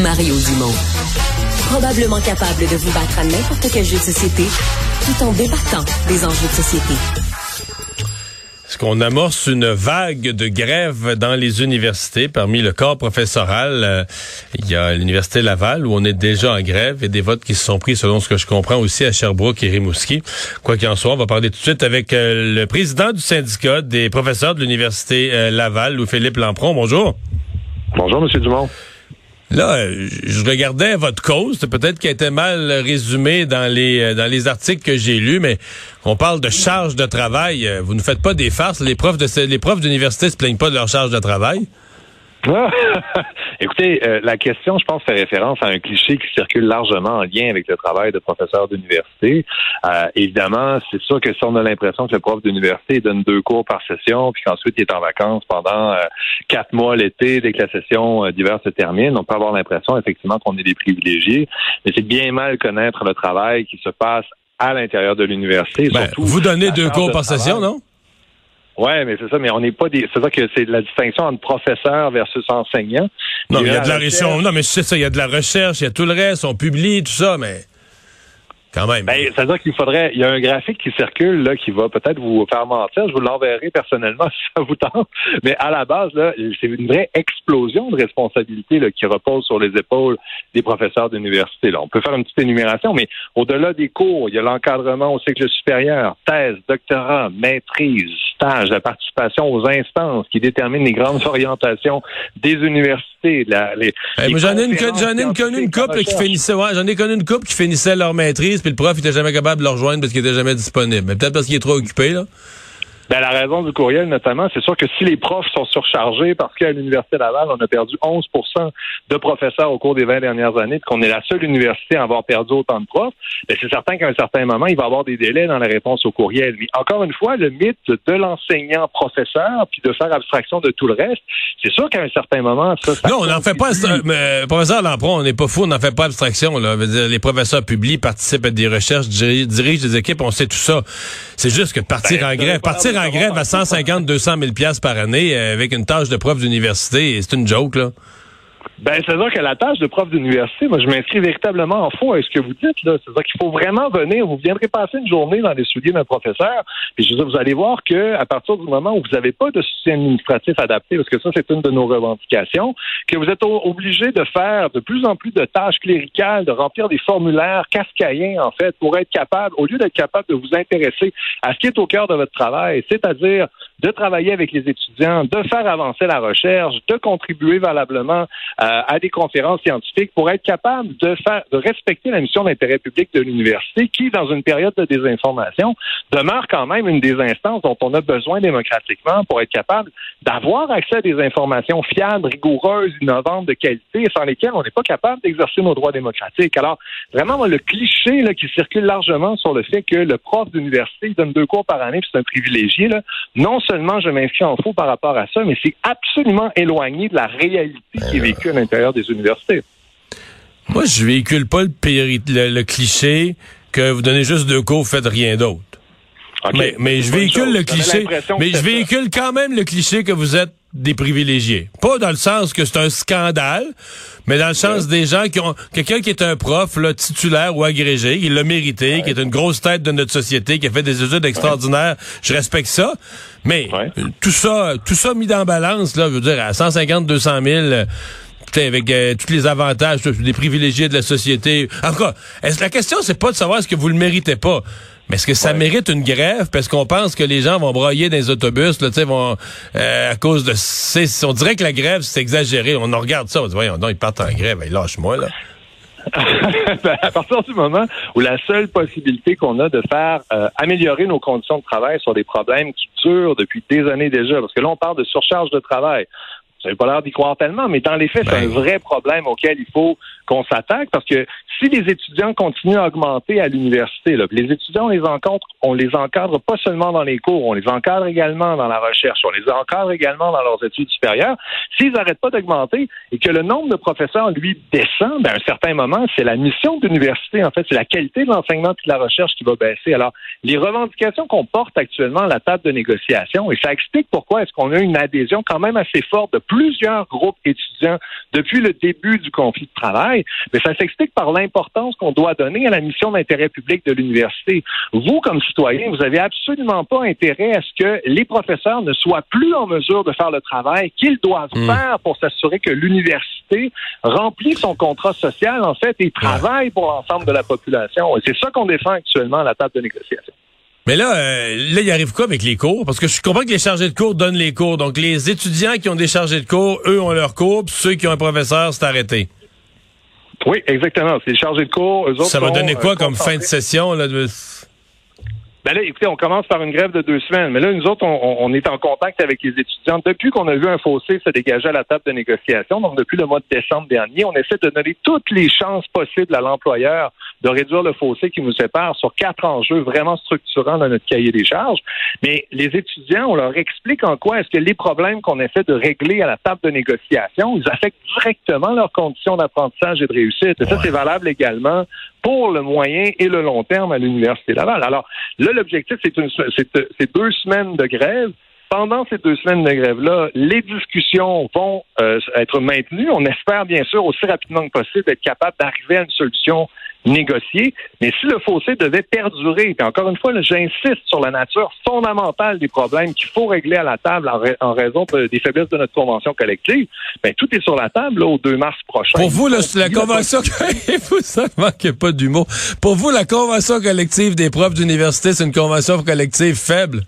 Mario Dumont. Probablement capable de vous battre à n'importe quel jeu de société tout en débattant des enjeux de société. Est-ce qu'on amorce une vague de grève dans les universités? Parmi le corps professoral? Euh, il y a l'Université Laval où on est déjà en grève et des votes qui se sont pris, selon ce que je comprends, aussi à Sherbrooke et Rimouski. Quoi qu'il en soit, on va parler tout de suite avec euh, le président du syndicat des professeurs de l'Université euh, Laval, Louis-Philippe Lampron. Bonjour. Bonjour, M. Dumont. Là, je regardais votre cause, peut-être qu'elle était mal résumée dans les euh, dans les articles que j'ai lus, mais on parle de charge de travail. Euh, vous ne faites pas des farces. Les profs de les profs d'université se plaignent pas de leur charge de travail. Écoutez, euh, la question, je pense, fait référence à un cliché qui circule largement en lien avec le travail de professeur d'université. Euh, évidemment, c'est sûr que si on a l'impression que le prof d'université donne deux cours par session, puis qu'ensuite il est en vacances pendant euh, quatre mois l'été, dès que la session d'hiver se termine, on peut avoir l'impression effectivement qu'on est des privilégiés. Mais c'est bien mal connaître le travail qui se passe à l'intérieur de l'université. Ben, vous donnez deux cours par session, non? Ouais, mais c'est ça, mais on n'est pas des. C'est ça que c'est la distinction entre professeur versus enseignant. Non, il y a de la recherche. Non, mais c'est ça, il y a de la recherche, il y a tout le reste, on publie, tout ça, mais. Quand même. Ben, c'est-à-dire qu'il faudrait. Il y a un graphique qui circule là qui va peut-être vous faire mentir. Je vous l'enverrai personnellement si ça vous tente. Mais à la base, là, c'est une vraie explosion de responsabilité là, qui repose sur les épaules des professeurs d'université. Là. On peut faire une petite énumération, mais au-delà des cours, il y a l'encadrement au cycle supérieur, thèse, doctorat, maîtrise, stage, la participation aux instances qui déterminent les grandes orientations des universités. La, les, j'en ai, une, j'en ai connu une couple qui finissait, ouais, j'en ai connu une couple qui finissait leur maîtrise puis le prof était jamais capable de le rejoindre parce qu'il était jamais disponible. Mais peut-être parce qu'il est trop occupé, là. Ben, la raison du courriel, notamment, c'est sûr que si les profs sont surchargés, parce qu'à l'Université Laval, on a perdu 11% de professeurs au cours des 20 dernières années, qu'on est la seule université à avoir perdu autant de profs, ben, c'est certain qu'à un certain moment, il va y avoir des délais dans la réponse au courriel. Mais encore une fois, le mythe de l'enseignant-professeur, puis de faire abstraction de tout le reste, c'est sûr qu'à un certain moment, ça... non, on n'en fait pas... Mais, professeur Lampron, on n'est pas fou, on n'en fait pas abstraction. Là. Dire, les professeurs publient, participent à des recherches, dirigent des équipes, on sait tout ça. C'est juste que partir ben, en grève, partir en grève à 150, 200 000 pièces par année euh, avec une tâche de prof d'université, c'est une joke, là. Ben, c'est-à-dire que la tâche de prof d'université, moi, je m'inscris véritablement en faux avec ce que vous dites, là. C'est-à-dire qu'il faut vraiment venir, vous viendrez passer une journée dans les souliers d'un professeur, puis je veux dire, vous allez voir que, à partir du moment où vous n'avez pas de soutien administratif adapté, parce que ça, c'est une de nos revendications, que vous êtes obligé de faire de plus en plus de tâches cléricales, de remplir des formulaires cascaïens, en fait, pour être capable, au lieu d'être capable de vous intéresser à ce qui est au cœur de votre travail, c'est-à-dire de travailler avec les étudiants, de faire avancer la recherche, de contribuer valablement euh, à des conférences scientifiques pour être capable de faire, de respecter la mission d'intérêt public de l'université, qui, dans une période de désinformation, demeure quand même une des instances dont on a besoin démocratiquement pour être capable d'avoir accès à des informations fiables, rigoureuses, innovantes, de qualité, sans lesquelles on n'est pas capable d'exercer nos droits démocratiques. Alors, vraiment, le cliché là, qui circule largement sur le fait que le prof d'université donne deux cours par année, c'est un privilégié, là, non je m'inscris en faux par rapport à ça, mais c'est absolument éloigné de la réalité qui est ben vécue à l'intérieur des universités. Moi, je véhicule pas le, le, cliché que vous donnez juste deux cours, vous faites rien d'autre. Mais, mais je véhicule le cliché. Mais je véhicule quand même le cliché que vous êtes des privilégiés. Pas dans le sens que c'est un scandale, mais dans le sens des gens qui ont quelqu'un qui est un prof là, titulaire ou agrégé, il l'a mérité, qui est une grosse tête de notre société, qui a fait des études extraordinaires. Je respecte ça, mais tout ça, tout ça mis dans balance là, je veux dire à 150, 200 000 avec euh, tous les avantages, des privilégiés de la société. En tout cas, la question, c'est pas de savoir est-ce que vous le méritez pas. Mais est-ce que ça mérite une grève? Parce qu'on pense que les gens vont broyer dans les autobus, là, vont euh, à cause de... On dirait que la grève, c'est exagéré. On en regarde ça, on dit, voyons, non, ils partent en grève, lâche-moi, là. Ben, à partir du moment où la seule possibilité qu'on a de faire euh, améliorer nos conditions de travail sur des problèmes qui durent depuis des années déjà, parce que là, on parle de surcharge de travail, Vous n'avez pas l'air d'y croire tellement, mais dans les faits, c'est un ben. vrai problème auquel il faut qu'on s'attaque parce que si les étudiants continuent à augmenter à l'université, les étudiants, on les encadre, on les encadre pas seulement dans les cours, on les encadre également dans la recherche, on les encadre également dans leurs études supérieures. S'ils n'arrêtent pas d'augmenter et que le nombre de professeurs, lui, descend, ben, à un certain moment, c'est la mission de l'université, en fait, c'est la qualité de l'enseignement et de la recherche qui va baisser. Alors, les revendications qu'on porte actuellement à la table de négociation, et ça explique pourquoi est-ce qu'on a une adhésion quand même assez forte de plusieurs groupes étudiants depuis le début du conflit de travail, mais ça s'explique par l'importance qu'on doit donner à la mission d'intérêt public de l'université. Vous, comme citoyen, vous avez absolument pas intérêt à ce que les professeurs ne soient plus en mesure de faire le travail qu'ils doivent hmm. faire pour s'assurer que l'université remplit son contrat social, en fait, et travaille pour l'ensemble de la population. Et c'est ça qu'on défend actuellement à la table de négociation. Mais là, euh, là, il arrive quoi avec les cours? Parce que je comprends que les chargés de cours donnent les cours. Donc, les étudiants qui ont des chargés de cours, eux, ont leurs cours, puis ceux qui ont un professeur, c'est arrêté. Oui, exactement. C'est les chargés de cours. Eux autres Ça va donner quoi euh, comme fin de session? Là, ben là, écoutez, on commence par une grève de deux semaines. Mais là, nous autres, on, est en contact avec les étudiants. Depuis qu'on a vu un fossé se dégager à la table de négociation, donc depuis le mois de décembre dernier, on essaie de donner toutes les chances possibles à l'employeur de réduire le fossé qui nous sépare sur quatre enjeux vraiment structurants dans notre cahier des charges. Mais les étudiants, on leur explique en quoi est-ce que les problèmes qu'on essaie de régler à la table de négociation, ils affectent directement leurs conditions d'apprentissage et de réussite. Et ça, c'est valable également pour le moyen et le long terme à l'Université Laval. Alors là, l'objectif, c'est deux semaines de grève. Pendant ces deux semaines de grève-là, les discussions vont euh, être maintenues. On espère bien sûr aussi rapidement que possible être capable d'arriver à une solution négocier. Mais si le fossé devait perdurer, et encore une fois, j'insiste sur la nature fondamentale des problèmes qu'il faut régler à la table en, raison des faiblesses de notre convention collective, ben, tout est sur la table au 2 mars prochain. Pour vous, la convention, vous pas d'humour. Pour vous, la convention collective des profs d'université, c'est une convention collective faible?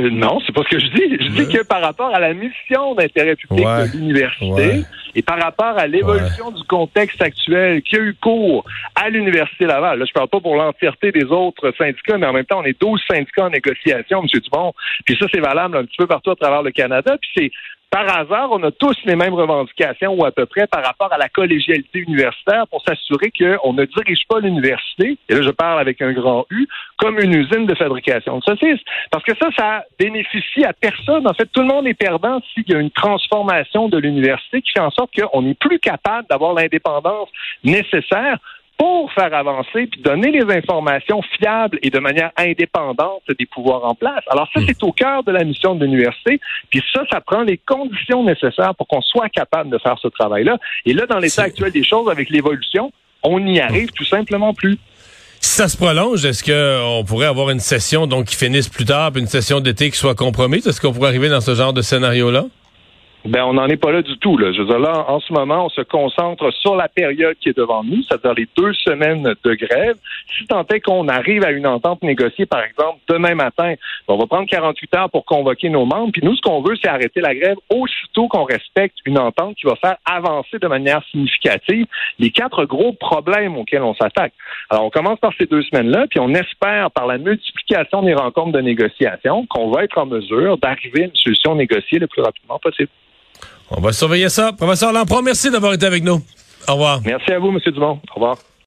Euh, non, c'est pas ce que je dis. Je dis que par rapport à la mission d'intérêt public de l'université et par rapport à l'évolution du contexte actuel qui a eu cours à l'Université Laval, là, je parle pas pour l'entièreté des autres syndicats, mais en même temps, on est 12 syndicats en négociation, M. Dubon. Puis ça, c'est valable un petit peu partout à travers le Canada. Puis c'est par hasard, on a tous les mêmes revendications ou à peu près par rapport à la collégialité universitaire pour s'assurer qu'on ne dirige pas l'université, et là je parle avec un grand U, comme une usine de fabrication de saucisses. Parce que ça, ça bénéficie à personne. En fait, tout le monde est perdant s'il y a une transformation de l'université qui fait en sorte qu'on n'est plus capable d'avoir l'indépendance nécessaire pour faire avancer puis donner les informations fiables et de manière indépendante des pouvoirs en place. Alors ça, hmm. c'est au cœur de la mission de l'université. Puis ça, ça prend les conditions nécessaires pour qu'on soit capable de faire ce travail-là. Et là, dans l'état actuel des choses, avec l'évolution, on n'y arrive tout simplement plus. Si ça se prolonge, est-ce qu'on pourrait avoir une session donc qui finisse plus tard, puis une session d'été qui soit compromise? Est-ce qu'on pourrait arriver dans ce genre de scénario-là? Ben, on n'en est pas là du tout. Là. Je veux dire, là, en ce moment, on se concentre sur la période qui est devant nous, c'est-à-dire les deux semaines de grève. Si tant est qu'on arrive à une entente négociée, par exemple, demain matin, on va prendre 48 heures pour convoquer nos membres. Puis nous, ce qu'on veut, c'est arrêter la grève aussitôt qu'on respecte une entente qui va faire avancer de manière significative les quatre gros problèmes auxquels on s'attaque. Alors, on commence par ces deux semaines-là, puis on espère, par la multiplication des rencontres de négociation, qu'on va être en mesure d'arriver à une solution négociée le plus rapidement possible. On va surveiller ça. Professeur Lampron, merci d'avoir été avec nous. Au revoir. Merci à vous, M. Dumont. Au revoir.